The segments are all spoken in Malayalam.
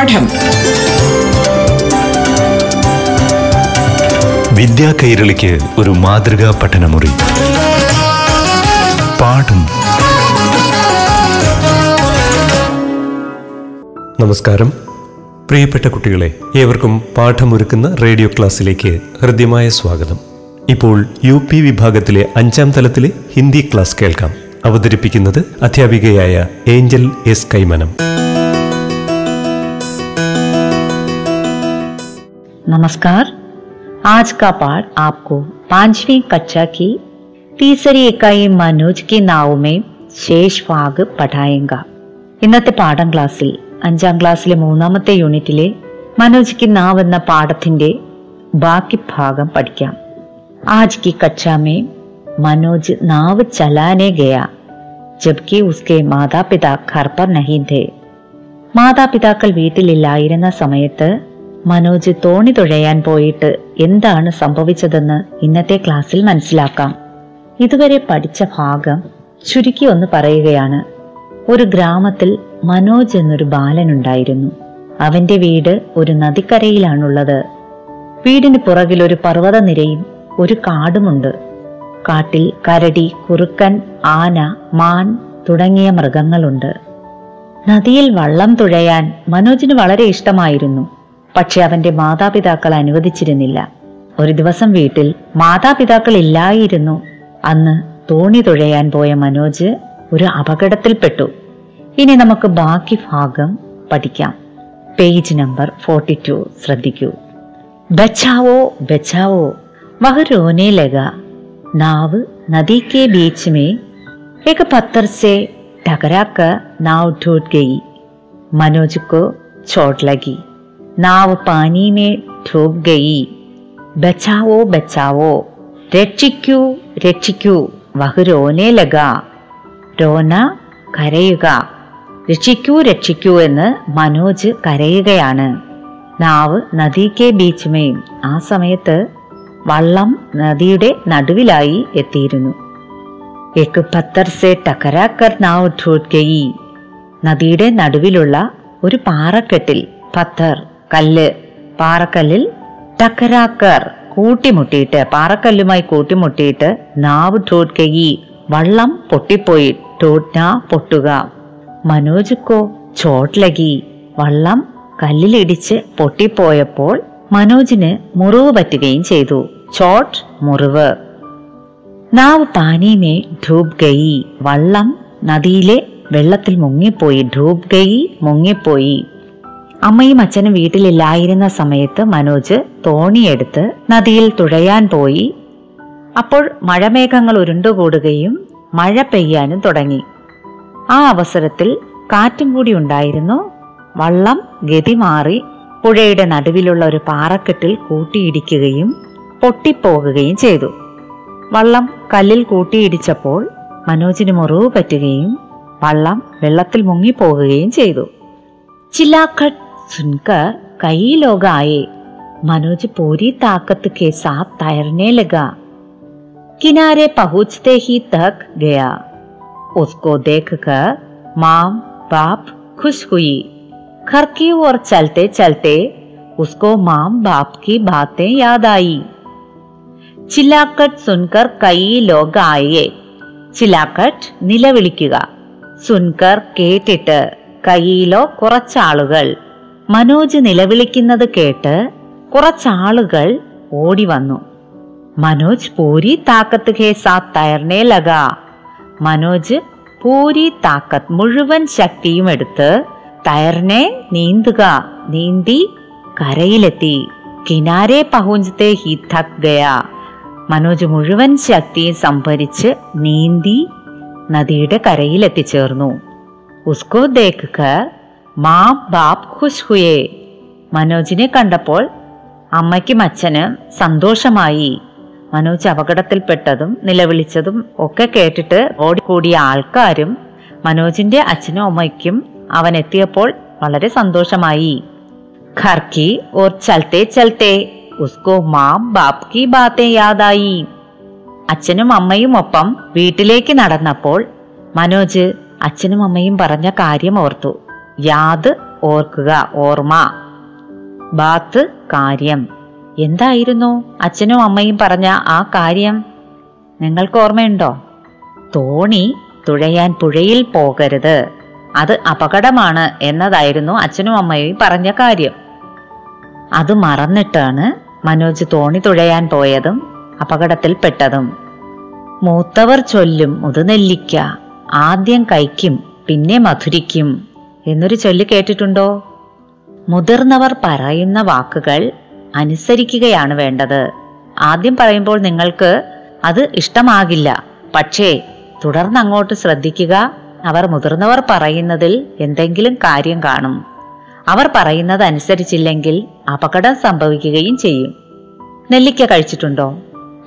പാഠം. വിദ്യാ കൈരളിക്ക് ഒരു മാതൃകാ പഠനമുറി. പാഠം. നമസ്കാരം. പ്രിയപ്പെട്ട കുട്ടികളെ ഏവർക്കും പാഠമൊരുക്കുന്ന റേഡിയോ ക്ലാസ്സിലേക്ക് ഹൃദ്യമായ സ്വാഗതം. ഇപ്പോൾ യു പി വിഭാഗത്തിലെ അഞ്ചാം തലത്തിലെ ഹിന്ദി ക്ലാസ് കേൾക്കാം. അവതരിപ്പിക്കുന്നത് അധ്യാപികയായ ഏഞ്ചൽ എസ് കൈമനം. नमस्कार आज का पाठ आपको पांचवी कक्षा की तीसरी इकाई मनोज की नाव में शेष भाग പഠായേങ്ക ഇന്നത്തെ പാഠം ക്ലാസ്സിൽ അഞ്ചാം ക്ലാസ്സിലെ മൂന്നാമത്തെ യൂണിറ്റിലെ മനോജ് की नाव എന്ന പാഠത്തിന്റെ ബാക്കി ഭാഗം പഠിക്കാം आज की कक्षा में मनोज नाव चलाने गया जबकि उसके माता पिता घर पर नहीं थे മാതാപിതാക്കൾ വീട്ടിലില്ലായിരുന്ന സമയത്ത് മനോജ് തോണി തുഴയാൻ പോയിട്ട് എന്താണ് സംഭവിച്ചതെന്ന് ഇന്നത്തെ ക്ലാസ്സിൽ മനസ്സിലാക്കാം. ഇതുവരെ പഠിച്ച ഭാഗം ചുരുക്കി ഒന്ന് പറയുകയാണ്. ഒരു ഗ്രാമത്തിൽ മനോജ് എന്നൊരു ബാലനുണ്ടായിരുന്നു. അവന്റെ വീട് ഒരു നദിക്കരയിലാണുള്ളത്. വീടിന് പുറകിൽ ഒരു പർവതനിരയും ഒരു കാടുമുണ്ട്. കാട്ടിൽ കരടി കുറുക്കൻ ആന മാൻ തുടങ്ങിയ മൃഗങ്ങളുണ്ട്. നദിയിൽ വള്ളം തുഴയാൻ മനോജിന് വളരെ ഇഷ്ടമായിരുന്നു. പക്ഷെ അവന്റെ മാതാപിതാക്കൾ അനുവദിച്ചിരുന്നില്ല ഒരു ദിവസം വീട്ടിൽ മാതാപിതാക്കൾ ഇല്ലായിരുന്നു അന്ന് തോണി തുഴയാൻ പോയ മനോജ് ഒരു അപകടത്തിൽപ്പെട്ടു ഇനി നമുക്ക് ബാക്കി ഭാഗം പഠിക്കാം പേജ് നമ്പർ ഫോർട്ടി ടു ശ്രദ്ധിക്കൂ ബച്ചാവോ ബച്ചാവോ വഹ रोने लगा नाव नदी के बीच में एक पत्थर से टकरा कर नाव टूट गई मनोज को चोट लगी നാവ് പാനീമേ ഡോബ് ഗയി ബച്ചാവോ ബച്ചാവോ. രക്ഷിക്കൂ രക്ഷിക്കൂ വഹ് രോനെ ലഗ. രോന കരയുക. രക്ഷിക്കൂ രക്ഷിക്കൂ എന്ന് മനോജ് കരയുകയാണ്. നാവ് നദിക്കെ ബീച്ചുമേയും ആ സമയത്ത് വള്ളം നദിയുടെ നടുവിലായി എത്തിയിരുന്നു. എക്ക് പത്തർ സെ ടക്കരാക്കർ നാവ് ഠോഡ്കയി നദിയുടെ നടുവിലുള്ള ഒരു പാറക്കെട്ടിൽ പത്തർ. കല്ല്. പാറക്കല്ലിൽ ടക്കരാക്കർ കൂട്ടിമുട്ടിയിട്ട് പാറക്കല്ലുമായി കൂട്ടിമുട്ടിയിട്ട് നാവ് ടോട്ടി വള്ളം പൊട്ടിപ്പോയി ടോട്ട പൊട്ടുക. മനോജുക്കോ ചോട്ട്ലകി വള്ളം കല്ലിലിടിച്ച് പൊട്ടിപ്പോയപ്പോൾ മനോജിന് മുറിവ് പറ്റുകയും ചെയ്തു. ചോട്ട് മുറിവ്. നാവ് പാനീമേ ഡൂബ് ഗയി വള്ളം നദിയിലെ വെള്ളത്തിൽ മുങ്ങിപ്പോയി ഡൂബ് ഗയി മുങ്ങിപ്പോയി. അമ്മയും അച്ഛനും വീട്ടിലില്ലായിരുന്ന സമയത്ത് മനോജ് തോണിയെടുത്ത് നദിയിൽ തുഴയാൻ പോയി. അപ്പോൾ മഴമേഘങ്ങൾ ഉരുണ്ടുകൂടുകയും മഴ പെയ്യാനും തുടങ്ങി. ആ അവസരത്തിൽ കാറ്റും കൂടി ഉണ്ടായിരുന്നു. വള്ളം ഗതി മാറി പുഴയുടെ നടുവിലുള്ള ഒരു പാറക്കെട്ടിൽ കൂട്ടിയിടിക്കുകയും പൊട്ടിപ്പോകുകയും ചെയ്തു. വള്ളം കല്ലിൽ കൂട്ടിയിടിച്ചപ്പോൾ മനോജിന് മുറിവ് പറ്റുകയും വള്ളം വെള്ളത്തിൽ മുങ്ങിപ്പോകുകയും ചെയ്തു. ചില്ലാക്കട്ട് सुनकर कई लोग आए मनोज पूरी ताकत के साथ तैरने लगा किनारे पहुंचते ही तक गया उसको देखकर माँ बाप खुश हुई घर की ओर चलते चलते उसको माँ बाप की बातें याद आई ചില്ലാക്കട്ട് സുൻകർ കൈ ലോക ആയേ ചില്ലാക്കട്ട് നിലവിളിക്കുക സുൻകർ കേട്ടിട്ട് കൈയിലോ കുറച്ചാളുകൾ മനോജ് നിലവിളിക്കുന്നത് കേട്ട് കുറച്ചാളുകൾ ഓടി വന്നു. മനോജ് പൂരി താക്കത്ത് ഹേ സാത്ത് ലക മനോജ് പൂരി താക്കത്ത് മുഴുവൻ ശക്തിയും എടുത്ത് തയർനെ നീന്തുക. നീന്തി കരയിലെത്തി. കിനാരെ പഹുഞ്ചത്തെ ഹി തക് ഗയ. മനോജ് മുഴുവൻ ശക്തിയും സംഭരിച്ച് നീന്തി നദിയുടെ കരയിലെത്തിച്ചേർന്നു. ഉസ്കോ ദേഖ് മാ ബാപ് ഖുഷ് ഹുയേ മനോജിനെ കണ്ടപ്പോൾ അമ്മയ്ക്കും അച്ഛനും സന്തോഷമായി. മനോജ് അപകടത്തിൽപ്പെട്ടതും നിലവിളിച്ചതും ഒക്കെ കേട്ടിട്ട് ഓടിക്കൂടിയ ആൾക്കാരും മനോജിന്റെ അച്ഛനും അമ്മയ്ക്കും അവൻ എത്തിയപ്പോൾ വളരെ സന്തോഷമായി. ഖർക്കി ഓർ ചൽത്തെ ചൽത്തെ ഉസ്കോ മാം ബാപ് കി ബാത്തെ യാദായി. അച്ഛനും അമ്മയും ഒപ്പം വീട്ടിലേക്ക് നടന്നപ്പോൾ മനോജ് അച്ഛനും അമ്മയും പറഞ്ഞ കാര്യം ഓർത്തു. യാദ് ഓർക്കുക ഓർമ്മ. ബാത്ത് കാര്യം. എന്തായിരുന്നു അച്ഛനും അമ്മയും പറഞ്ഞ ആ കാര്യം? നിങ്ങൾക്ക് ഓർമ്മയുണ്ടോ? തോണി തുഴയാൻ പുഴയിൽ പോകരുത്. അത് അപകടമാണ് എന്നതായിരുന്നു അച്ഛനും അമ്മയും പറഞ്ഞ കാര്യം. അത് മറന്നിട്ടാണ് മനോജ് തോണി തുഴയാൻ പോയതും അപകടത്തിൽപ്പെട്ടതും മൂത്തവർ ചൊല്ലും മുതുനെല്ലിക്ക ആദ്യം കൈക്കും പിന്നെ മധുരിക്കും. എന്നൊരു ചൊല്ല് കേട്ടിട്ടുണ്ടോ? മുതിർന്നവർ പറയുന്ന വാക്കുകൾ അനുസരിക്കുകയാണ് വേണ്ടത്. ആദ്യം പറയുമ്പോൾ നിങ്ങൾക്ക് അത് ഇഷ്ടമാകില്ല. പക്ഷേ തുടർന്ന് അങ്ങോട്ട് ശ്രദ്ധിക്കുക. അവർ മുതിർന്നവർ പറയുന്നതിൽ എന്തെങ്കിലും കാര്യം കാണും. അവർ പറയുന്നത് അനുസരിച്ചില്ലെങ്കിൽ അപകടം സംഭവിക്കുകയും ചെയ്യും. നെല്ലിക്ക കഴിച്ചിട്ടുണ്ടോ?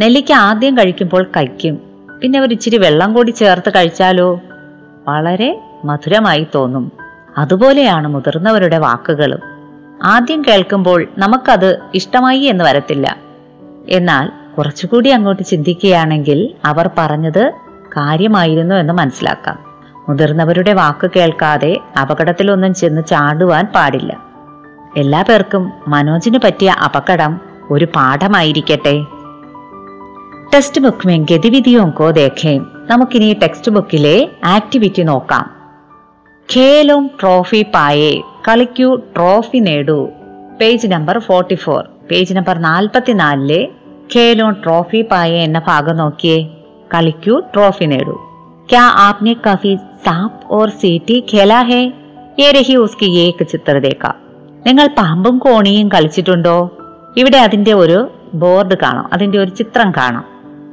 നെല്ലിക്ക ആദ്യം കഴിക്കുമ്പോൾ കഴിക്കും. പിന്നെ ഒരു ഇച്ചിരി വെള്ളം കൂടി ചേർത്ത് കഴിച്ചാലോ? വളരെ മധുരമായി തോന്നും. അതുപോലെയാണ് മുതിർന്നവരുടെ വാക്കുകളും. ആദ്യം കേൾക്കുമ്പോൾ നമുക്കത് ഇഷ്ടമായി എന്ന് വരത്തില്ല. എന്നാൽ കുറച്ചുകൂടി അങ്ങോട്ട് ചിന്തിക്കുകയാണെങ്കിൽ അവർ പറഞ്ഞത് കാര്യമായിരുന്നു എന്ന് മനസ്സിലാക്കാം. മുതിർന്നവരുടെ വാക്ക് കേൾക്കാതെ അപകടത്തിലൊന്നും ചെന്ന് ചാടുവാൻ പാടില്ല. എല്ലാ പേർക്കും മനോജിന് പറ്റിയ അപകടം ഒരു പാഠമായിരിക്കട്ടെ. ടെക്സ്റ്റ് ബുക്ക് ഗതിവിധിയും കോ ദേഖേം നമുക്കിനി ടെക്സ്റ്റ് ബുക്കിലെ ആക്ടിവിറ്റി നോക്കാം. ഖേലും ട്രോഫി പായേ കളിക്കൂ ട്രോഫി നേടൂ page number forty four page number നാൽപ്പത്തിനാലിലെ ഖേലും trophy പായേ എന്ന ഭാഗം നോക്കിയേ കളിക്കൂ ട്രോഫി നേടൂ क्या आपने काफी सांप और सीटी खेला है ये रही उसकी एक ചിത്ര ദേക്ക നിങ്ങൾ പാമ്പും കോണിയും കളിച്ചിട്ടുണ്ടോ ഇവിടെ അതിന്റെ ഒരു ബോർഡ് കാണാം അതിന്റെ ഒരു ചിത്രം കാണാം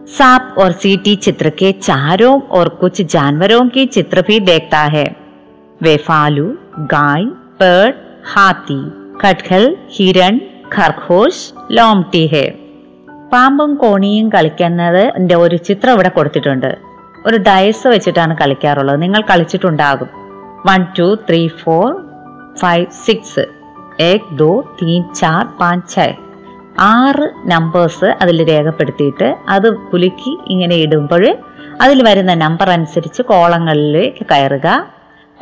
सांप और सीटी चित्र के चारों और कुछ जानवरों की चित्र भी देखता है वे फालू गाय पेड़ हाथी खटखल हिरण खरगोश ലോംടി ഹേ പാമ്പും കോണിയും കളിക്കുന്നതിന്റെ ഒരു ചിത്രം ഇവിടെ കൊടുത്തിട്ടുണ്ട് ഒരു ഡയസ് വെച്ചിട്ടാണ് കളിക്കാറുള്ളത് നിങ്ങൾ കളിച്ചിട്ടുണ്ടാകും one two three four five six ഏക് ദോ തീൻ ചാർ പാഞ്ച് ഛ ആറ് നമ്പേഴ്സ് അതിൽ രേഖപ്പെടുത്തിയിട്ട് അത് കുലുക്കി ഇങ്ങനെ ഇടുമ്പോൾ അതിൽ വരുന്ന നമ്പർ അനുസരിച്ച് കോളങ്ങളിലേക്ക് കയറുക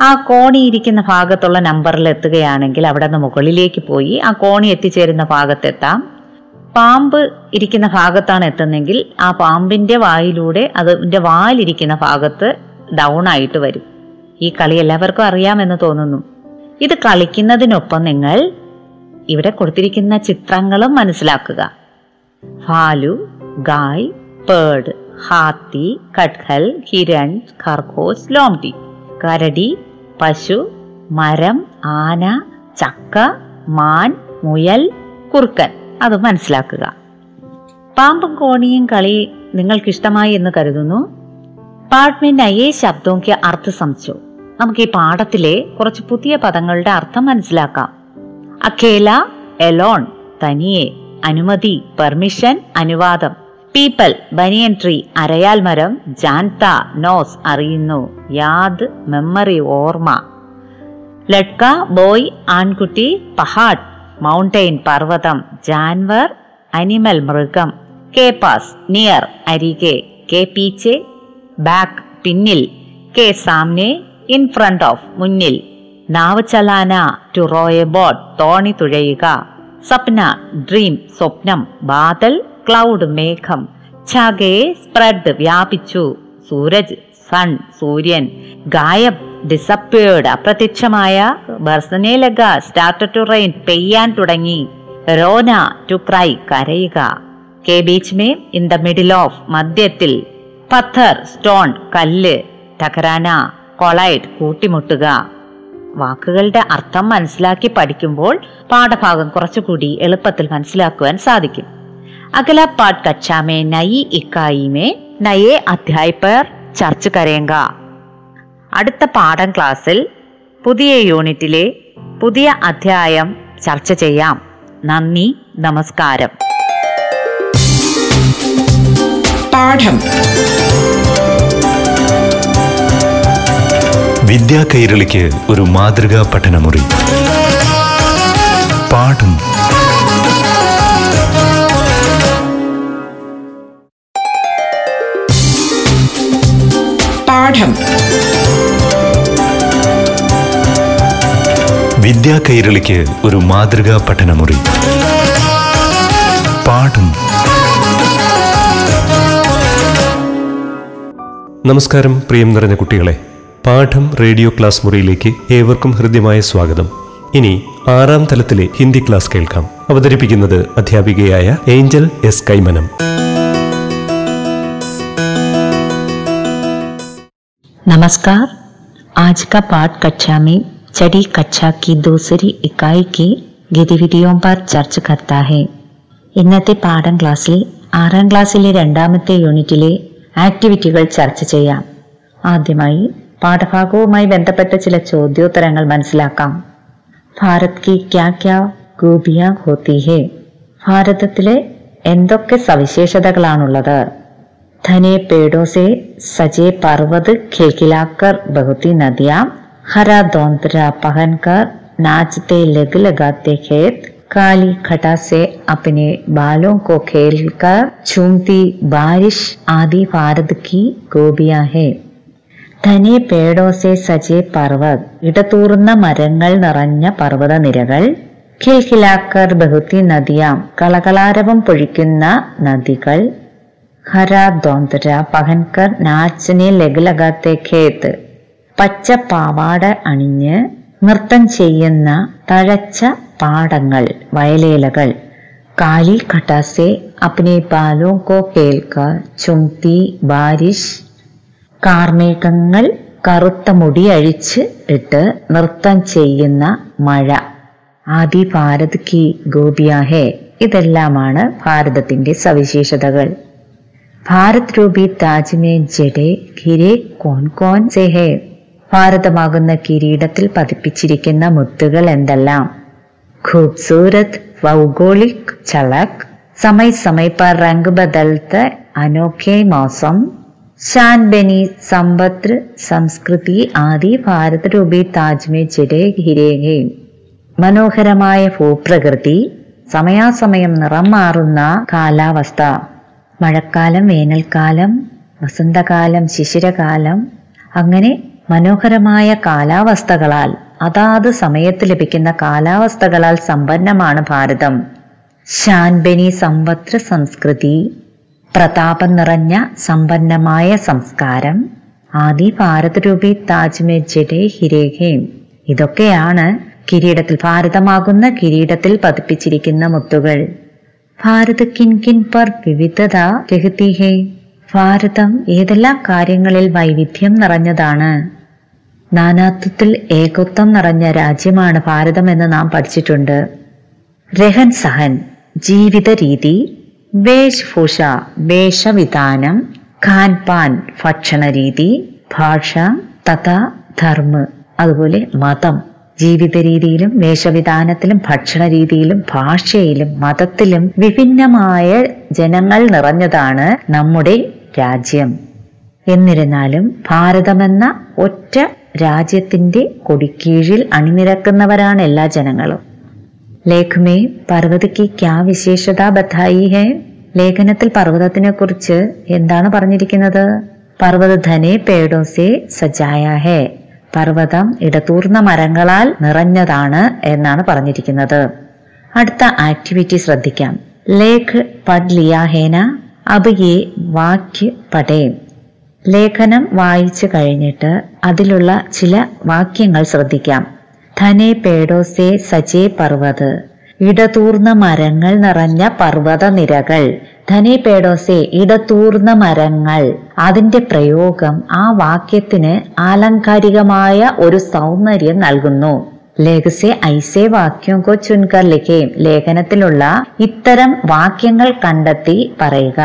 ആ കോണി ഇരിക്കുന്ന ഭാഗത്തുള്ള നമ്പറിൽ എത്തുകയാണെങ്കിൽ അവിടെ നിന്ന് മുകളിലേക്ക് പോയി ആ കോണി എത്തിച്ചേരുന്ന ഭാഗത്തെത്താം. പാമ്പ് ഇരിക്കുന്ന ഭാഗത്താണ് എത്തുന്നെങ്കിൽ ആ പാമ്പിന്റെ വായിലൂടെ അതിന്റെ വാലിരിക്കുന്ന ഭാഗത്ത് ഡൗൺ ആയിട്ട് വരും. ഈ കളി എല്ലാവർക്കും അറിയാമെന്ന് തോന്നുന്നു. ഇത് കളിക്കുന്നതിനൊപ്പം നിങ്ങൾ ഇവിടെ കൊടുത്തിരിക്കുന്ന ചിത്രങ്ങളും മനസ്സിലാക്കുക. ഫാലു ഗായ് പേർഡ് ഹാത്തി കട്ഹൽ ഹിരൺ ഖർഗോസ് ലോംടി കരടി പശു മരം ആന ചക്ക മാൻ മുയൽ കുറുക്കൻ. അത് മനസ്സിലാക്കുക. പാമ്പും കോണിയും കളി നിങ്ങൾക്കിഷ്ടമായി എന്ന് കരുതുന്നു. പാഠ്മേ നയേ ശബ്ദോക്ക് അർത്ഥ സംശു നമുക്ക് ഈ പാഠത്തിലെ കുറച്ച് പുതിയ പദങ്ങളുടെ അർത്ഥം മനസ്സിലാക്കാം. അഖേല എലോൺ തനിയെ അനുമതി പെർമിഷൻ അനുവാദം. പീപ്പൽ ബനിയൻ ട്രീ അരയാൽ മരം ജാൻത നോസ് അറിയുന്നു. യാദ് മെമ്മറി ഓർമ്മ. ലഡ്ക ബോയ് ആൺകുട്ടി പഹാഡ് മൗണ്ടെയിൻ പർവതം ജാൻവർ അനിമൽ മൃഗം. കെ പാസ് നിയർ അരികെ. കെ പീച്ചെ ബാക്ക് പിന്നിൽ. കെ സാംനെ ഇൻ ഫ്രണ്ട് ഓഫ് മുന്നിൽ. നാവ് ചലാന ടു റോയ ബോട്ട് തോണി തുഴയുക. സപ്ന ഡ്രീം സ്വപ്നം ബാദൽ ക്ലൗഡ് മേഘം. ഛാഗയെ സ്പ്രെഡ് വ്യാപിച്ചു. സൂരജ് സൺ സൂര്യൻ ഗായബ് ഡിസപ്പിയേർഡ് അപ്രത്യക്ഷമായ ബർസനേലഗ സ്റ്റാർട്ട് ടു റെയിൻ പെയ്യാൻ തുടങ്ങി. റോന ടു ക്രൈ കരയുക. കെ ബീച്ച് മേ ഇൻ ദ മിഡിൽ ഓഫ് മധ്യത്തിൽ. പത്ഥർ സ്റ്റോൺ കല്ല്. ടകരാന കൊളൈഡ് കൂട്ടിമുട്ടുക. വാക്കുകളുടെ അർത്ഥം മനസ്സിലാക്കി പഠിക്കുമ്പോൾ പാഠഭാഗം കുറച്ചുകൂടി എളുപ്പത്തിൽ മനസ്സിലാക്കുവാൻ സാധിക്കും. അഗല പാഠ് കക്ഷാമേ നയി ഇക്കായിമേ നയേ അധ്യായ पर ചർച്ച കരയുക അടുത്ത പാഠം ക്ലാസ്സിൽ പുതിയ യൂണിറ്റിലെ പുതിയ അധ്യായം ചർച്ച ചെയ്യാം. നന്ദി നമസ്കാരം. പാഠം. വിദ്യാ കൈരളിക്ക് ഒരു മാതൃകാ പഠനമുറി. പാഠം പാഠം. വിദ്യാ കൈരളിക്ക് ഒരു മാതൃകാ പഠനമുറി. പാഠം. നമസ്കാരം പ്രിയം നിറഞ്ഞ കുട്ടികളെ. പാഠം റേഡിയോ ക്ലാസ് മുറിയിലേക്ക് ഏവർക്കും ഹൃദ്യമായ സ്വാഗതം. ഇനി ആറാം തലത്തിലെ ഹിന്ദി ക്ലാസ് കേൾക്കാം. അവതരിപ്പിക്കുന്നത് അധ്യാപികയായ ഏഞ്ചൽ എസ് കൈമനം. नमस्कार आज का पाठ कक्षा में छठी कक्षा की दूसरी इकाई की ഗതിവിധിയും पर ചർച്ച करता है ഇന്നത്തെ പാഠം ക്ലാസ്സിൽ ആറാം ക്ലാസ്സിലെ രണ്ടാമത്തെ യൂണിറ്റിലെ ആക്ടിവിറ്റികൾ ചർച്ച ചെയ്യാം ആദ്യമായി പാഠഭാഗവുമായി ബന്ധപ്പെട്ട ചില ചോദ്യോത്തരങ്ങൾ മനസ്സിലാക്കാം ഭാരത് കി ക്യാ ക്യാ ഗൂബിയ ഹോത്തി ഹേ ഭാരതത്തിലെ എന്തൊക്കെ സവിശേഷതകളാണുള്ളത് घने पेड़ों से सजे पर्वत खिलखिलाकर बहती नदियां हरा दौंतरा पहनकर नाचते लग लगाते खेत काली खटा से अपने बालों को खेलकर झूमती बारिश आदि भारत की गोबियां है ധനെ പേടോസെ സജെ പർവത് ഇടതൂർന്ന മരങ്ങൾ നിറഞ്ഞ പർവ്വതനിരകൾ ഖിൽഖിലാക്കർ ബഹുത്തി നദിയാം കളകളാരവം പൊഴിക്കുന്ന നദികൾ ഹരാ ദോന്തര പഹൻകർ നാച്ചിനെ ലഘുലകത്തെ ഖേത്ത് പച്ച പാവാട അണിഞ്ഞ് നൃത്തം ചെയ്യുന്ന തഴച്ച പാടങ്ങൾ വയലേലകൾ. കാലി ഖട്ടാസെ അപ്നെ പാലോ കോ കേൾക്കർ ചുംതി ബാരിഷ്. കാർമേഘങ്ങൾ കറുത്ത മുടി അഴിച്ച് ഇട്ട് നൃത്തം ചെയ്യുന്ന മഴ. ആദി ഭാരത് കി ഗോപിയാഹേ ഇതെല്ലാമാണ് ഭാരതത്തിന്റെ സവിശേഷതകൾ. ഭാരത് രൂപി താജ്മേ ജഡേ ഗിരേ കോൻ കോൺ സെഹേ ഭാരതമാകുന്ന കിരീടത്തിൽ പതിപ്പിച്ചിരിക്കുന്ന മുത്തുകൾ എന്തെല്ലാം? ഖൂബ്സൂരത് ഭൗഗോളിക് ചളക് സമയ സമയ പർ രംഗ് ബദൽത്ത് അനോഖേ മോസം ഷാൻ ബനി സമ്പത്ത് സംസ്കൃതി ആദി ഭാരത് രൂപി താജ്മേ ചിരെ ഹിരേഖേ മനോഹരമായ ഭൂപ്രകൃതി സമയാസമയം നിറം മാറുന്ന കാലാവസ്ഥ. മഴക്കാലം വേനൽക്കാലം വസന്തകാലം ശിശിരകാലം അങ്ങനെ മനോഹരമായ കാലാവസ്ഥകളാൽ അതാത് സമയത്ത് ലഭിക്കുന്ന കാലാവസ്ഥകളാൽ സമ്പന്നമാണ് ഭാരതം. ശാൻബനി സമ്പത്ര സംസ്കൃതി പ്രതാപം നിറഞ്ഞ സമ്പന്നമായ സംസ്കാരം ആദി ഭാരതരൂപി താജ്മേജയുടെ ഹിരേഖയും ഇതൊക്കെയാണ് കിരീടത്തിൽ ഭാരതമാകുന്ന കിരീടത്തിൽ പതിപ്പിച്ചിരിക്കുന്ന മുത്തുകൾ. ഭാരത് കിൻ കിൻ പർ വിവിധത രഹത്തി ഹേ ഭാരതം ഏതെല്ലാം കാര്യങ്ങളിൽ വൈവിധ്യം നിറഞ്ഞതാണ്? നാനാത്വത്തിൽ ഏകത്വം നിറഞ്ഞ രാജ്യമാണ് ഭാരതം എന്ന് നാം പഠിച്ചിട്ടുണ്ട്. രഹൻ സഹൻ ജീവിത രീതി വേഷഭൂഷ വേഷവിധാനം ഖാൻ പാൻ ഭക്ഷണ രീതി ഭാഷ തഥ ധർമ്മ അതുപോലെ മതം. ജീവിത രീതിയിലും വേഷവിധാനത്തിലും ഭക്ഷണ രീതിയിലും ഭാഷയിലും മതത്തിലും വിഭിന്നമായ ജനങ്ങൾ നിറഞ്ഞതാണ് നമ്മുടെ രാജ്യം. എന്നിരുന്നാലും ഭാരതമെന്ന ഒറ്റ രാജ്യത്തിന്റെ കൊടിക്കീഴിൽ അണിനിരക്കുന്നവരാണ് എല്ലാ ജനങ്ങളും. ലേഖമേ പർവതയ്ക്ക് ക്യാ വിശേഷത ബധായി ഹേ? ലേഖനത്തിൽ പർവതത്തിനെ കുറിച്ച് എന്താണ് പറഞ്ഞിരിക്കുന്നത്? പർവത ധനേ പേടോസെ സജായ ഹേ. പർവതം ഇടതൂർന്ന മരങ്ങളാൽ നിറഞ്ഞതാണ് എന്നാണ് പറഞ്ഞിരിക്കുന്നത്. അടുത്ത ആക്ടിവിറ്റി ശ്രദ്ധിക്കാം. ലേഖ് പഡ് ലിയാഹേന അബ് യെ വാക്യ പടേം ലേഖനം വായിച്ചു കഴിഞ്ഞിട്ട് അതിലുള്ള ചില വാക്യങ്ങൾ ശ്രദ്ധിക്കാം. ധനേ പേഡോസേ സജേ പർവത്. ഇടതൂർന്ന മരങ്ങൾ നിറഞ്ഞ പർവത നിരകൾ ധനെ പേടോസെ ഇടതൂർന്ന മരങ്ങൾ. അതിന്റെ പ്രയോഗം ആ വാക്യത്തിന് ആലങ്കാരികമായ ഒരു സൗന്ദര്യം നൽകുന്നു. ലേഖസെ ഐസേ വാക്യം കോ ചുൻകർ ലിഖേം. ലേഖനത്തിലുള്ള ഇത്തരം വാക്യങ്ങൾ കണ്ടെത്തി പറയുക.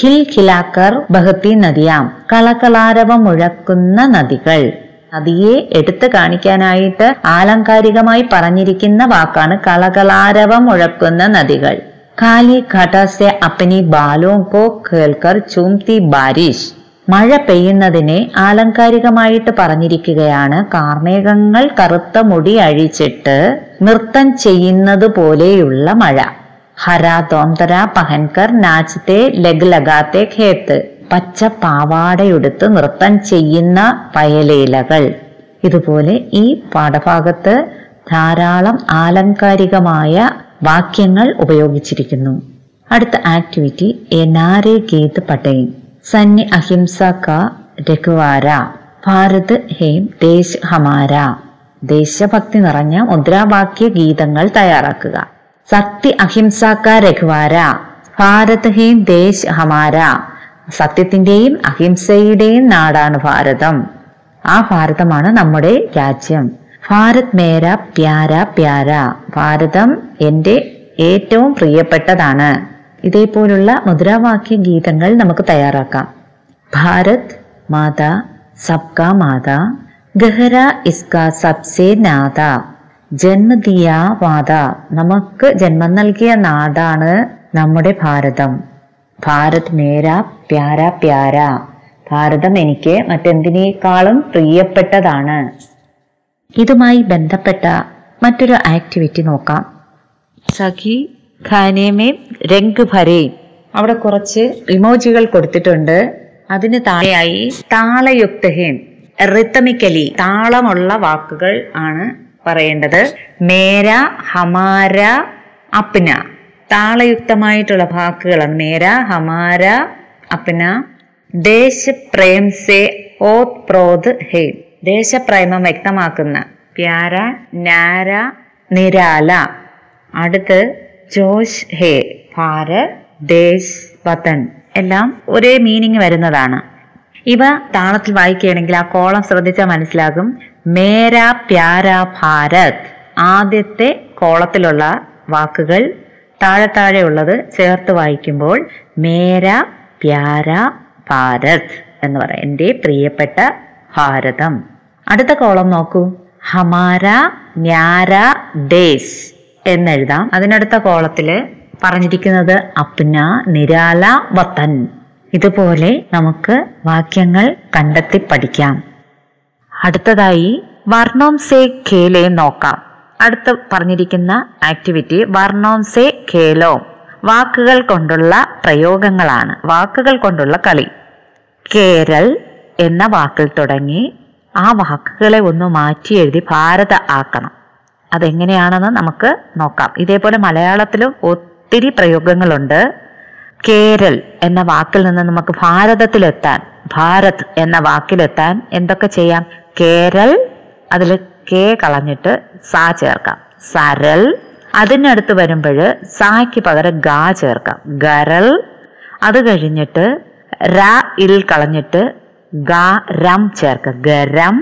ഖിൽ ഖിലാക്കർ ബഹത്തി നദിയാം. കളകളാരവം മുഴക്കുന്ന നദികൾ. നദിയെ എടുത്തു കാണിക്കാനായിട്ട് ആലങ്കാരികമായി പറഞ്ഞിരിക്കുന്ന വാക്കാണ് കളകളാരവം മുഴക്കുന്ന നദികൾ. കാലി ഘടസെ അപ്പനി ബാലോ കോ കേൾക്കർ ചൂംതി ബാരിഷ്. മഴ പെയ്യുന്നതിനെ ആലങ്കാരികമായിട്ട് പറഞ്ഞിരിക്കുകയാണ്. കാർമേഘങ്ങൾ കറുത്ത മുടി അഴിച്ചിട്ട് നൃത്തം ചെയ്യുന്നത് പോലെയുള്ള മഴ. ഹരാ തോന്തര പഹൻകർ നാച്ചത്തെ ലഗ് ലഗാത്തെ ഖേത്ത്. പച്ച പാവാടയെടുത്ത് നൃത്തം ചെയ്യുന്ന പയലേലകൾ ഇതുപോലെ ഈ പാഠഭാഗത്ത് ധാരാളം ആലങ്കാരികമായ വാക്യങ്ങൾ ഉപയോഗിച്ചിരിക്കുന്നു. അടുത്ത ആക്ടിവിറ്റി എ നാരെ ഗീത് പട്ടേൻ സന്നി അഹിംസ ക രഘുവാര. ഭാരത് ഹേം ദേശ് ഹമാര. ദേശഭക്തി നിറഞ്ഞ മുദ്രാവാക്യ ഗീതങ്ങൾ തയ്യാറാക്കുക. സത്യ അഹിംസ ക രഘുവാര. ഭാരത് ഹേം ദേശ് ഹമാര. സത്യത്തിന്റെയും അഹിംസയുടെയും നാടാണ് ഭാരതം. ആ ഭാരതമാണ് നമ്മുടെ രാജ്യം. ഭാരത് മേര പ്യാര പ്യാര. ഭാരതം എന്റെ ഏറ്റവും പ്രിയപ്പെട്ടതാണ്. ഇതേപോലുള്ള മുദ്രാവാക്യ ഗീതങ്ങൾ നമുക്ക് തയ്യാറാക്കാം. ഭാരത് മാതാ സബ്കാ മാതാ ഗഹര ഇസ്ക സബ്സേ നാഥ. ജന്മദിയ മാത നമുക്ക് ജന്മം നൽകിയ നാടാണ് നമ്മുടെ ഭാരതം. ഭാരത് മേര പ്യാര പ്യാര. ഭാരതം എനിക്ക് മറ്റെന്തിനേക്കാളും പ്രിയപ്പെട്ടതാണ്. ഇതുമായി ബന്ധപ്പെട്ട മറ്റൊരു ആക്ടിവിറ്റി നോക്കാം. സഖി ഖാനേമേ രംഗ് ഭരേ അവിടെ കുറച്ച് ഇമോജികൾ കൊടുത്തിട്ടുണ്ട്. അതിന് താഴെയായി താളയുക്തഹേം റിത്തമിക്കലി താളമുള്ള വാക്കുകൾ ആണ് പറയേണ്ടത്. മേര ഹമാര അപ്ന. താളയുക്തമായിട്ടുള്ള വാക്കുകളാണ്. മേര ഹമാര അപ്ന. ദേശപ്രേം സേ ഓത് പ്രോത് ഹേ. ദേശപ്രേമം വ്യക്തമാക്കുന്ന പ്യാര നാര നിരാല. അടുത്ത് ജോഷ് ഹേ ഭാരത് ദേശ് വതൻ. എല്ലാം ഒരേ മീനിങ് വരുന്നതാണ്. ഇവ താളത്തിൽ വായിക്കുകയാണെങ്കിൽ ആ കോളം ശ്രദ്ധിച്ചാൽ മനസ്സിലാകും. മേര പ്യാര ഭാരത്. ആദ്യത്തെ കോളത്തിലുള്ള വാക്കുകൾ താഴെ താഴെ ഉള്ളത് ചേർത്ത് വായിക്കുമ്പോൾ മേര പ്യാര ഭാരത് എന്ന് പറയാം. എന്റെ പ്രിയപ്പെട്ട ഭാരതം. അടുത്ത കോളം നോക്കൂ. ഹമാര ന്യാര ഡേസ് എന്നെഴുതാം. അതിനടുത്ത കോളത്തിൽ പറഞ്ഞിരിക്കുന്നത് അപ്ന നിരാല വത്തൻ ഇതുപോലെ നമുക്ക് വാക്യങ്ങൾ കണ്ടെത്തി പഠിക്കാം. അടുത്തതായി വർണോം സേ ഖേലെ നോക്കാം. അടുത്ത് പറഞ്ഞിരിക്കുന്ന ആക്ടിവിറ്റി വർണോം സേ ഖേലോ. വാക്കുകൾ കൊണ്ടുള്ള പ്രയോഗങ്ങളാണ്. വാക്കുകൾ കൊണ്ടുള്ള കളി. കേരൾ എന്ന വാക്കിൽ തുടങ്ങി ആ വാക്കുകളെ ഒന്ന് മാറ്റി എഴുതി ഭാരത ആക്കണം. അതെങ്ങനെയാണെന്ന് നമുക്ക് നോക്കാം. ഇതേപോലെ മലയാളത്തിലും ഒത്തിരി പ്രയോഗങ്ങളുണ്ട്. കേരൾ എന്ന വാക്കിൽ നിന്ന് നമുക്ക് ഭാരതത്തിലെത്താൻ ഭാരത് എന്ന വാക്കിലെത്താൻ എന്തൊക്കെ ചെയ്യാം? കേരൾ അതിൽ കെ കളഞ്ഞിട്ട് സാ ചേർക്കാം. സരൽ അതിനടുത്ത് വരുമ്പോൾ സായ്ക്ക് പകരം ഗാ ചേർക്കാം. ഗരൽ അത് കഴിഞ്ഞിട്ട് ര ഇൽ കളഞ്ഞിട്ട് ഗ രം ചേർക്കാം. ഗരം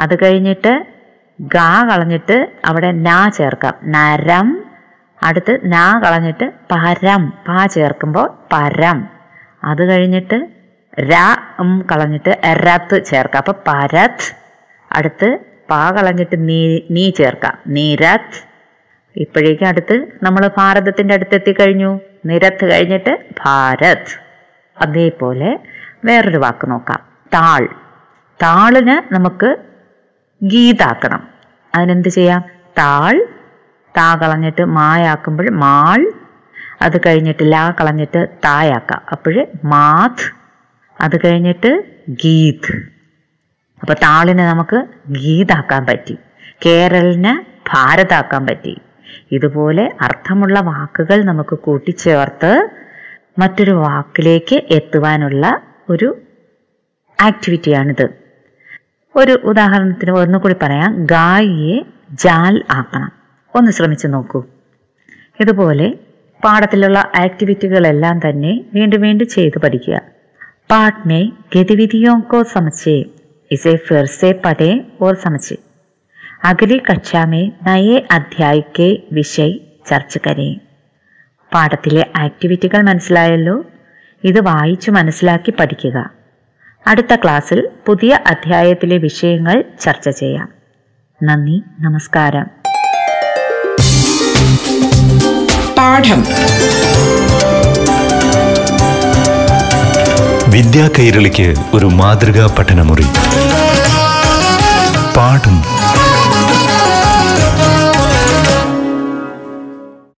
അത് കഴിഞ്ഞിട്ട് ഗ കളഞ്ഞിട്ട് അവിടെ നാ ചേർക്കാം. നരം. അടുത്ത് നാ കളഞ്ഞിട്ട് പരം. പ ചേർക്കുമ്പോൾ പരം. അത് കഴിഞ്ഞിട്ട് ര കളഞ്ഞിട്ട് രത്ത് ചേർക്കാം. അപ്പൊ പരത്. അടുത്ത് പ കളഞ്ഞിട്ട് നീ നീ ചേർക്കാം. നിരത്. ഇപ്പോഴേക്കും അടുത്ത് നമ്മൾ ഭാരതത്തിന്റെ അടുത്തെത്തി കഴിഞ്ഞു. നിരത്ത് കഴിഞ്ഞിട്ട് ഭാരത്. അതേപോലെ വേറൊരു വാക്ക് നോക്കാം. താൾ. താളിന് നമുക്ക് ഗീതാക്കണം. അതിനെന്ത് ചെയ്യാം? താൾ താ കളഞ്ഞിട്ട് മായാക്കുമ്പോൾ മാൾ അത് കഴിഞ്ഞിട്ട് ലാ കളഞ്ഞിട്ട് തായാക്കാം. അപ്പോൾ മാത് അത് കഴിഞ്ഞിട്ട് ഗീത്. അപ്പോൾ താളിനെ നമുക്ക് ഗീതാക്കാൻ പറ്റി. കേരളിന് ഭാരതാക്കാൻ പറ്റി. ഇതുപോലെ അർത്ഥമുള്ള വാക്കുകൾ നമുക്ക് കൂട്ടിച്ചേർത്ത് മറ്റൊരു വാക്കിലേക്ക് എത്തുവാനുള്ള ഒരു ആക്ടിവിറ്റിയാണിത് ഒരു ഉദാഹരണത്തിന് ഒന്നുകൂടി പറയാം ഗായിയെ ജാൽ ആക്കണം ഒന്ന് ശ്രമിച്ചു നോക്കൂ ഇതുപോലെ പാഠത്തിലുള്ള ആക്ടിവിറ്റികളെല്ലാം തന്നെ വീണ്ടും വീണ്ടും ചെയ്തു പഠിക്കുക पाठ में गतिविधियों को समझे इसे फिर से पढ़े और समझे अगली कक्षा में नए अध्याय के विषय ചർച്ച കരേ പാഠത്തിലെ ആക്ടിവിറ്റികൾ മനസ്സിലായല്ലോ ഇത് വായിച്ചു മനസ്സിലാക്കി പഠിക്കുക അടുത്ത ക്ലാസ്സിൽ പുതിയ അധ്യായത്തിലെ വിഷയങ്ങൾ ചർച്ച ചെയ്യാം. നന്ദി നമസ്കാരം. പാഠം. വിദ്യാ കൈരളിക്ക് ഒരു മാതൃകാ പഠനമുറി. പാഠം.